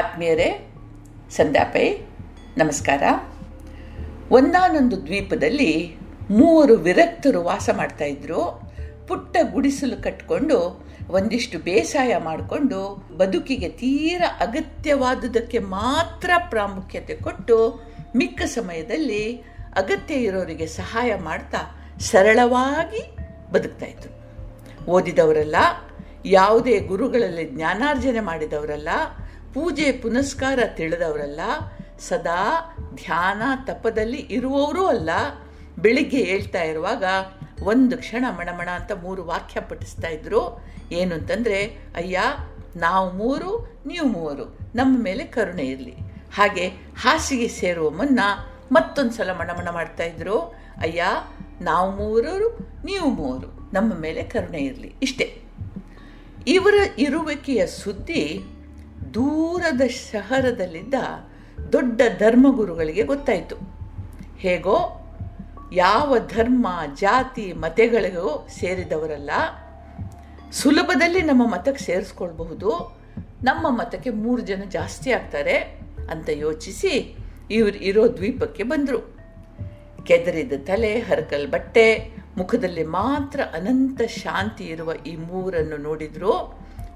ಆತ್ಮೀಯರೇ, ಸಂಧ್ಯಾಪೈ, ನಮಸ್ಕಾರ. ಒಂದಾನೊಂದು ದ್ವೀಪದಲ್ಲಿ ಮೂವರು ವಿರಕ್ತರು ವಾಸ ಮಾಡ್ತಾಯಿದ್ರು ಪುಟ್ಟ ಗುಡಿಸಲು ಕಟ್ಕೊಂಡು ಒಂದಿಷ್ಟು ಬೇಸಾಯ ಮಾಡಿಕೊಂಡು ಬದುಕಿಗೆ ತೀರ ಅಗತ್ಯವಾದುದಕ್ಕೆ ಮಾತ್ರ ಪ್ರಾಮುಖ್ಯತೆ ಕೊಟ್ಟು ಮಿಕ್ಕ ಸಮಯದಲ್ಲಿ ಅಗತ್ಯ ಇರೋರಿಗೆ ಸಹಾಯ ಮಾಡ್ತಾ ಸರಳವಾಗಿ ಬದುಕ್ತಾ ಇದ್ರು. ಓದಿದವರಲ್ಲ, ಯಾವುದೇ ಗುರುಗಳಲ್ಲಿ ಜ್ಞಾನಾರ್ಜನೆ ಮಾಡಿದವರಲ್ಲ ಪೂಜೆ ಪುನಸ್ಕಾರ ತಿಳಿದವರಲ್ಲ, ಸದಾ ಧ್ಯಾನ ತಪದಲ್ಲಿ ಇರುವವರೂ ಅಲ್ಲ. ಬೆಳಿಗ್ಗೆ ಹೇಳ್ತಾ ಇರುವಾಗ ಒಂದು ಕ್ಷಣ ಮಣಮಣ ಅಂತ ಮೂರು ವಾಕ್ಯ ಪಠಿಸ್ತಾ ಇದ್ರು. ಏನು ಅಂತಂದರೆ, ಅಯ್ಯ, ನಾವು ಮೂರು, ನೀವು ಮೂವರು. ನಮ್ಮ ಮೇಲೆ ಕರುಣೆ ಇರಲಿ. ಹಾಗೆ ಹಾಸಿಗೆ ಸೇರುವ ಮುನ್ನ ಮತ್ತೊಂದು ಸಲ ಮಣಮಣ ಮಾಡ್ತಾ ಇದ್ರು. ಅಯ್ಯ, ನಾವು ಮೂವರು ನೀವು ಮೂವರು ನಮ್ಮ ಮೇಲೆ ಕರುಣೆ ಇರಲಿ. ಇಷ್ಟೇ. ಇವರ ಇರುವಿಕೆಯ ಸುದ್ದಿ ದೂರದ ಶಹರದಲ್ಲಿದ್ದ ದೊಡ್ಡ ಧರ್ಮಗುರುಗಳಿಗೆ ಗೊತ್ತಾಯಿತು. ಹೇಗೋ ಯಾವ ಧರ್ಮ, ಜಾತಿ, ಮತಗಳಿಗೂ ಸೇರಿದವರಲ್ಲ, ಸುಲಭದಲ್ಲಿ ನಮ್ಮ ಮತಕ್ಕೆ ಸೇರಿಸ್ಕೊಳ್ಬಹುದು. ನಮ್ಮ ಮತಕ್ಕೆ ಮೂರು ಜನ ಜಾಸ್ತಿ ಆಗ್ತಾರೆ ಅಂತ ಯೋಚಿಸಿ ಇವರು ಇರೋ ದ್ವೀಪಕ್ಕೆ ಬಂದರು. ಕೆದರಿದ ತಲೆ, ಹರಕಲ್ ಬಟ್ಟೆ, ಮುಖದಲ್ಲಿ ಮಾತ್ರ ಅನಂತ ಶಾಂತಿ ಇರುವ ಈ ಮೂರನ್ನು ನೋಡಿದ್ರು.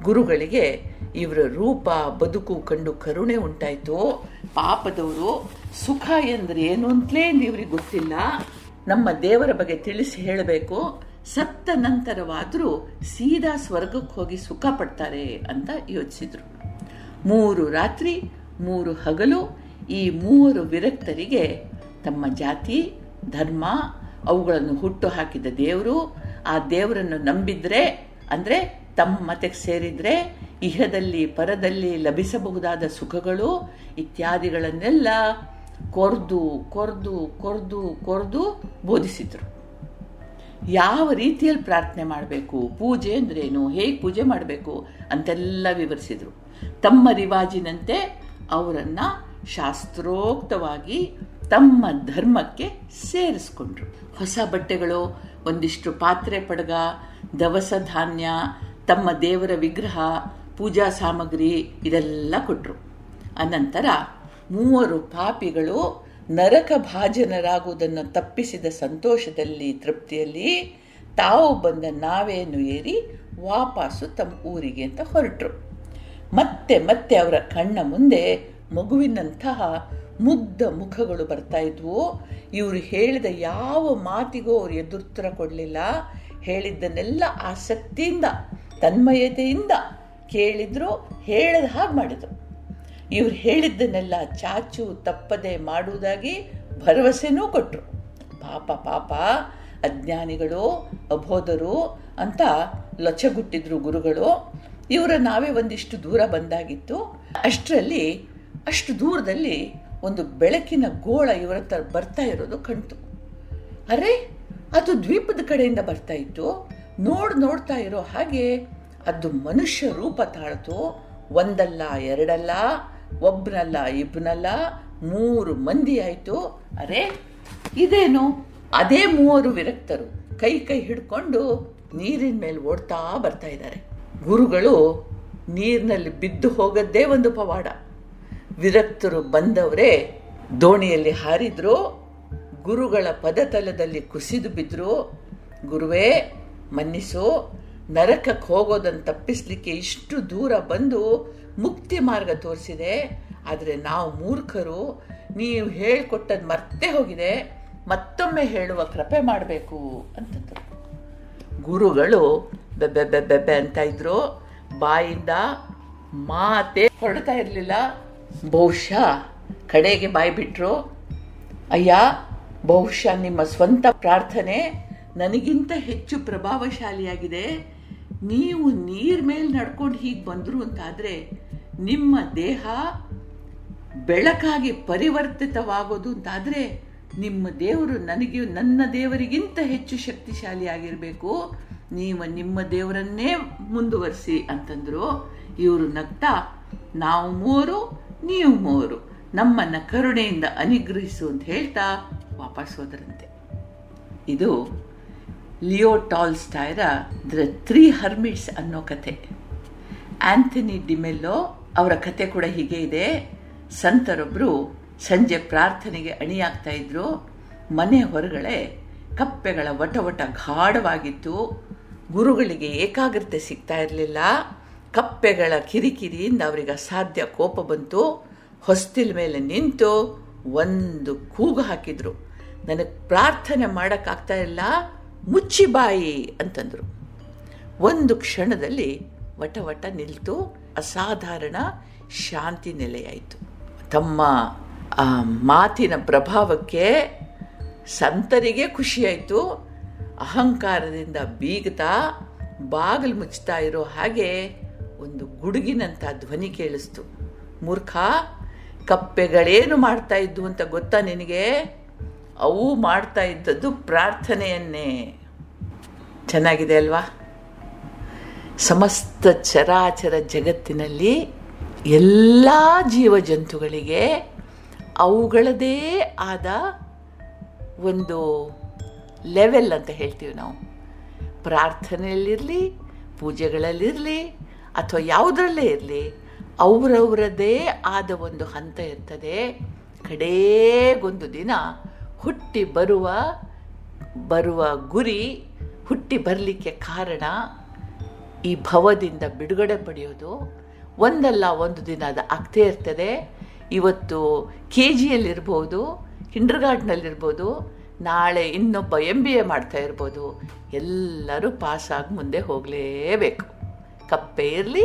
ಗುರುಗಳಿಗೆ ಇವರ ರೂಪ, ಬದುಕು ಕಂಡು ಕರುಣೆ ಉಂಟಾಯಿತು. ಪಾಪದವರು ಸುಖ ಎಂದರೆ ಏನು ಅಂತಲೇ ಇವ್ರಿಗೆ ಗೊತ್ತಿಲ್ಲ. ನಮ್ಮ ದೇವರ ಬಗ್ಗೆ ತಿಳಿಸಿ ಹೇಳಬೇಕು. ಸತ್ತ ನಂತರವಾದರೂ ಸೀದಾ ಸ್ವರ್ಗಕ್ಕೆ ಹೋಗಿ ಸುಖ ಪಡ್ತಾರೆ ಅಂತ ಯೋಚಿಸಿದ್ರು. ಮೂರು ರಾತ್ರಿ, ಮೂರು ಹಗಲು ಈ ಮೂವರು ವಿರಕ್ತರಿಗೆ ತಮ್ಮ ಜಾತಿ, ಧರ್ಮ, ಅವುಗಳನ್ನು ಹುಟ್ಟು ಹಾಕಿದ ದೇವರು, ಆ ದೇವರನ್ನು ನಂಬಿದ್ರೆ ಅಂದರೆ ತಮ್ಮ ಮತಕ್ಕೆ ಸೇರಿದ್ರೆ ಇಹದಲ್ಲಿ, ಪರದಲ್ಲಿ ಲಭಿಸಬಹುದಾದ ಸುಖಗಳು ಇತ್ಯಾದಿಗಳನ್ನೆಲ್ಲ ಕೊರ್ದು ಕೊರ್ದು ಕೊರ್ದು ಕೊರ್ದು ಬೋಧಿಸಿದ್ರು. ಯಾವ ರೀತಿಯಲ್ಲಿ ಪ್ರಾರ್ಥನೆ ಮಾಡಬೇಕು, ಪೂಜೆ ಅಂದ್ರೇನು, ಹೇಗೆ ಪೂಜೆ ಮಾಡಬೇಕು ಅಂತೆಲ್ಲ ವಿವರಿಸಿದರು. ತಮ್ಮ ರಿವಾಜಿನಂತೆ ಅವರನ್ನು ಶಾಸ್ತ್ರೋಕ್ತವಾಗಿ ತಮ್ಮ ಧರ್ಮಕ್ಕೆ ಸೇರಿಸ್ಕೊಂಡ್ರು. ಹೊಸ ಬಟ್ಟೆಗಳು ಒಂದಿಷ್ಟು ಪಾತ್ರೆ ಪಡಗ, ದವಸ ಧಾನ್ಯ, ತಮ್ಮ ದೇವರ ವಿಗ್ರಹ, ಪೂಜಾ ಸಾಮಗ್ರಿ ಇದೆಲ್ಲ ಕೊಟ್ಟರು ಅನಂತರ ಮೂವರು ಪಾಪಿಗಳು ನರಕ ಭಾಜನರಾಗುವುದನ್ನು ತಪ್ಪಿಸಿದ ಸಂತೋಷದಲ್ಲಿ, ತೃಪ್ತಿಯಲ್ಲಿ ತಾವು ಬಂದ ನಾವೇನು ಏರಿ ವಾಪಸ್ಸು ತಮ್ಮ ಊರಿಗೆ ಅಂತ ಹೊರಟರು. ಮತ್ತೆ ಮತ್ತೆ ಅವರ ಕಣ್ಣ ಮುಂದೆ ಮಗುವಿನಂತಹ ಮುಗ್ಧ ಮುಖಗಳು ಬರ್ತಾ ಇದ್ವು. ಇವರು ಹೇಳಿದ ಯಾವ ಮಾತಿಗೂ ಅವರು ಎದುರುತ್ತರ ಕೊಡಲಿಲ್ಲ. ಹೇಳಿದ್ದನ್ನೆಲ್ಲ ಆಸಕ್ತಿಯಿಂದ, ತನ್ಮಯತೆಯಿಂದ ಕೇಳಿದ್ರು, ಹೇಳದ ಹಾಗೆ ಮಾಡಿದ್ರು. ಇವ್ರು ಹೇಳಿದ್ದನ್ನೆಲ್ಲ ಚಾಚು ತಪ್ಪದೆ ಮಾಡುವುದಾಗಿ ಭರವಸೆನೂ ಕೊಟ್ಟರು ಪಾಪ ಪಾಪ, ಅಜ್ಞಾನಿಗಳು, ಅಬೋಧರು ಅಂತ ಲೊಚಗುಟ್ಟಿದ್ರು ಗುರುಗಳು. ಇವರ ನಾವೇ ಒಂದಿಷ್ಟು ದೂರ ಬಂದಾಗಿತ್ತು. ಅಷ್ಟರಲ್ಲಿ, ಅಷ್ಟು ದೂರದಲ್ಲಿ ಒಂದು ಬೆಳಕಿನ ಗೋಳ ಇವರ ಹತ್ರ ಬರ್ತಾ ಇರೋದು ಕಣ್ತು ಅರೆ, ಅದು ದ್ವೀಪದ ಕಡೆಯಿಂದ ಬರ್ತಾ ಇತ್ತು. ನೋಡ್ ನೋಡ್ತಾ ಇರೋ ಹಾಗೆ ಅದು ಮನುಷ್ಯ ರೂಪ ತಾಳ್ತು. ಒಂದಲ್ಲ, ಎರಡಲ್ಲ ಒಬ್ಬನಲ್ಲ ಇಬ್ಬನಲ್ಲ ಮೂರು ಮಂದಿ ಆಯಿತು. ಅರೆ, ಇದೇನು? ಅದೇ ಮೂವರು ವಿರಕ್ತರು ಕೈ ಕೈ ಹಿಡ್ಕೊಂಡು ನೀರಿನ ಮೇಲೆ ಓಡ್ತಾ ಬರ್ತಾ ಇದ್ದಾರೆ. ಗುರುಗಳು ನೀರಿನಲ್ಲಿ ಬಿದ್ದು ಹೋಗದ್ದೇ ಒಂದು ಪವಾಡ. ವಿರಕ್ತರು ಬಂದವರೇ, ದೋಣಿಯಲ್ಲಿ ಹಾರಿದ್ರು, ಗುರುಗಳ ಪದತಲದಲ್ಲಿ ಕುಸಿದು ಬಿದ್ದರು ಗುರುವೇ, ಮನ್ನಿಸು, ನರಕಕ್ಕೆ ಹೋಗೋದನ್ನು ತಪ್ಪಿಸ್ಲಿಕ್ಕೆ ಇಷ್ಟು ದೂರ ಬಂದು ಮುಕ್ತಿ ಮಾರ್ಗ ತೋರಿಸಿದೆ. ಆದರೆ ನಾವು ಮೂರ್ಖರು, ನೀವು ಹೇಳಿಕೊಟ್ಟದ್ದು ಮರ್ತೇ ಹೋಗಿದೆ, ಮತ್ತೊಮ್ಮೆ ಹೇಳುವ ಕೃಪೆ ಮಾಡಬೇಕು ಅಂತಂದರು ಗುರುಗಳು ಬೆಬ್ಬೆ ಬೆಬ್ಬೆ ಅಂತ ಇದ್ರು, ಬಾಯಿಂದ ಮಾತೆ ಹೊರಡ್ತಾ ಇರಲಿಲ್ಲ. ಬಹುಶಃ ಕಡೆಗೆ ಬಾಯಿ ಬಿಟ್ರು ಅಯ್ಯ, ಬಹುಶಃ ನಿಮ್ಮ ಸ್ವಂತ ಪ್ರಾರ್ಥನೆ ನನಗಿಂತ ಹೆಚ್ಚು ಪ್ರಭಾವಶಾಲಿಯಾಗಿದೆ. ನೀವು ನೀರ್ ಮೇಲೆ ನಡ್ಕೊಂಡು ಹೀಗೆ ಬಂದರು ಅಂತಾದರೆ ನಿಮ್ಮ ದೇಹ ಬೆಳಕಾಗಿ ಪರಿವರ್ತಿತವಾಗೋದು ಅಂತಾದರೆ ನಿಮ್ಮ ದೇವರು ನನಗೆ, ನನ್ನ ದೇವರಿಗಿಂತ ಹೆಚ್ಚು ಶಕ್ತಿಶಾಲಿಯಾಗಿರಬೇಕು. ನೀವು ನಿಮ್ಮ ದೇವರನ್ನೇ ಮುಂದುವರಿಸಿ ಅಂತಂದರು. ಇವರು ನಗ್ತಾ, ನಾವು ಮೂವರು ನೀವು ಮೂರು ನಮ್ಮನ್ನ ಕರುಣೆಯಿಂದ ಅನುಗ್ರಹಿಸು ಅಂತ ಹೇಳ್ತಾ ವಾಪಸ್ ಹೋದರಂತೆ. ಇದು Leo tall ಸ್ಟಾಯರ the three hermits ಅನ್ನೋ ಕಥೆ. ಆಂಥನಿ ಡಿಮೆಲ್ಲೋ ಅವರ ಕತೆ ಕೂಡ ಹೀಗೆ ಇದೆ. ಸಂತರೊಬ್ಬರು ಸಂಜೆ ಪ್ರಾರ್ಥನೆಗೆ ಅಣಿಯಾಗ್ತಾ ಇದ್ರು. ಮನೆ ಹೊರಗಡೆ ಕಪ್ಪೆಗಳ ವಟವಟ ವಟ ಗಾಢವಾಗಿತ್ತು. ಗುರುಗಳಿಗೆ ಏಕಾಗ್ರತೆ ಸಿಗ್ತಾ ಇರಲಿಲ್ಲ. ಕಪ್ಪೆಗಳ ಕಿರಿಕಿರಿಯಿಂದ ಅವರಿಗೆ ಅಸಾಧ್ಯ ಕೋಪ ಬಂತು. ಹೊಸ್ತಿಲ್ ಮೇಲೆ ನಿಂತು ಒಂದು ಕೂಗು ಹಾಕಿದ್ರು. ನನಗೆ ಪ್ರಾರ್ಥನೆ ಮಾಡೋಕ್ಕಾಗ್ತಾ ಇಲ್ಲ, ಮುಚ್ಚಿ ಬಾಯಿ ಅಂತಂದರು. ಒಂದು ಕ್ಷಣದಲ್ಲಿ ವಟ ವಟ ನಿಲ್ತು, ಅಸಾಧಾರಣ ಶಾಂತಿ ನೆಲೆಯಾಯಿತು. ತಮ್ಮ ಮಾತಿನ ಪ್ರಭಾವಕ್ಕೆ ಸಂತರಿಗೆ ಖುಷಿಯಾಯಿತು. ಅಹಂಕಾರದಿಂದ ಬೀಗ್ತಾ, ಬಾಗಿಲು ಮುಚ್ತಾ ಇರೋ ಹಾಗೆ ಒಂದು ಗುಡುಗಿನಂಥ ಧ್ವನಿ ಕೇಳಿಸ್ತು. ಮೂರ್ಖ, ಕಪ್ಪೆಗಳೇನು ಮಾಡ್ತಾ ಇದ್ದು ಅಂತ ಗೊತ್ತಾ ನಿನಗೆ? ಅವು ಮಾಡ್ತಾ ಇದ್ದದ್ದು ಪ್ರಾರ್ಥನೆಯನ್ನೇ. ಚೆನ್ನಾಗಿದೆ ಅಲ್ವಾ? ಸಮಸ್ತ ಚರಾಚರ ಜಗತ್ತಿನಲ್ಲಿ ಎಲ್ಲ ಜೀವಜಂತುಗಳಿಗೆ ಅವುಗಳದೇ ಆದ ಒಂದು ಲೆವೆಲ್ ಅಂತ ಹೇಳ್ತೀವಿ ನಾವು. ಪ್ರಾರ್ಥನೆಯಲ್ಲಿರಲಿ, ಪೂಜೆಗಳಲ್ಲಿರಲಿ ಅಥವಾ ಯಾವುದರಲ್ಲೇ ಇರಲಿ, ಅವರವರದೇ ಆದ ಒಂದು ಹಂತ ಇರ್ತದೆ ಕಡೇಗೊಂದು ದಿನ ಹುಟ್ಟಿ ಬರುವ ಬರುವ ಗುರಿ ಹುಟ್ಟಿ ಬರಲಿಕ್ಕೆ ಕಾರಣ ಈ ಭವದಿಂದ ಬಿಡುಗಡೆ ಪಡೆಯೋದು. ಒಂದಲ್ಲ ಒಂದು ದಿನ ಅದು ಆಗ್ತೇ ಇರ್ತದೆ. ಇವತ್ತು ಕೆ ಜಿಯಲ್ಲಿರ್ಬೋದು ಕಿಂಡರ್ಗಾರ್ಡ್ನಲ್ಲಿರ್ಬೋದು ನಾಳೆ ಇನ್ನೊಬ್ಬ ಎಂ ಬಿ ಎ ಮಾಡ್ತಾ ಇರ್ಬೋದು. ಎಲ್ಲರೂ ಪಾಸಾಗಿ ಮುಂದೆ ಹೋಗಲೇಬೇಕು. ಕಪ್ಪೆ ಇರಲಿ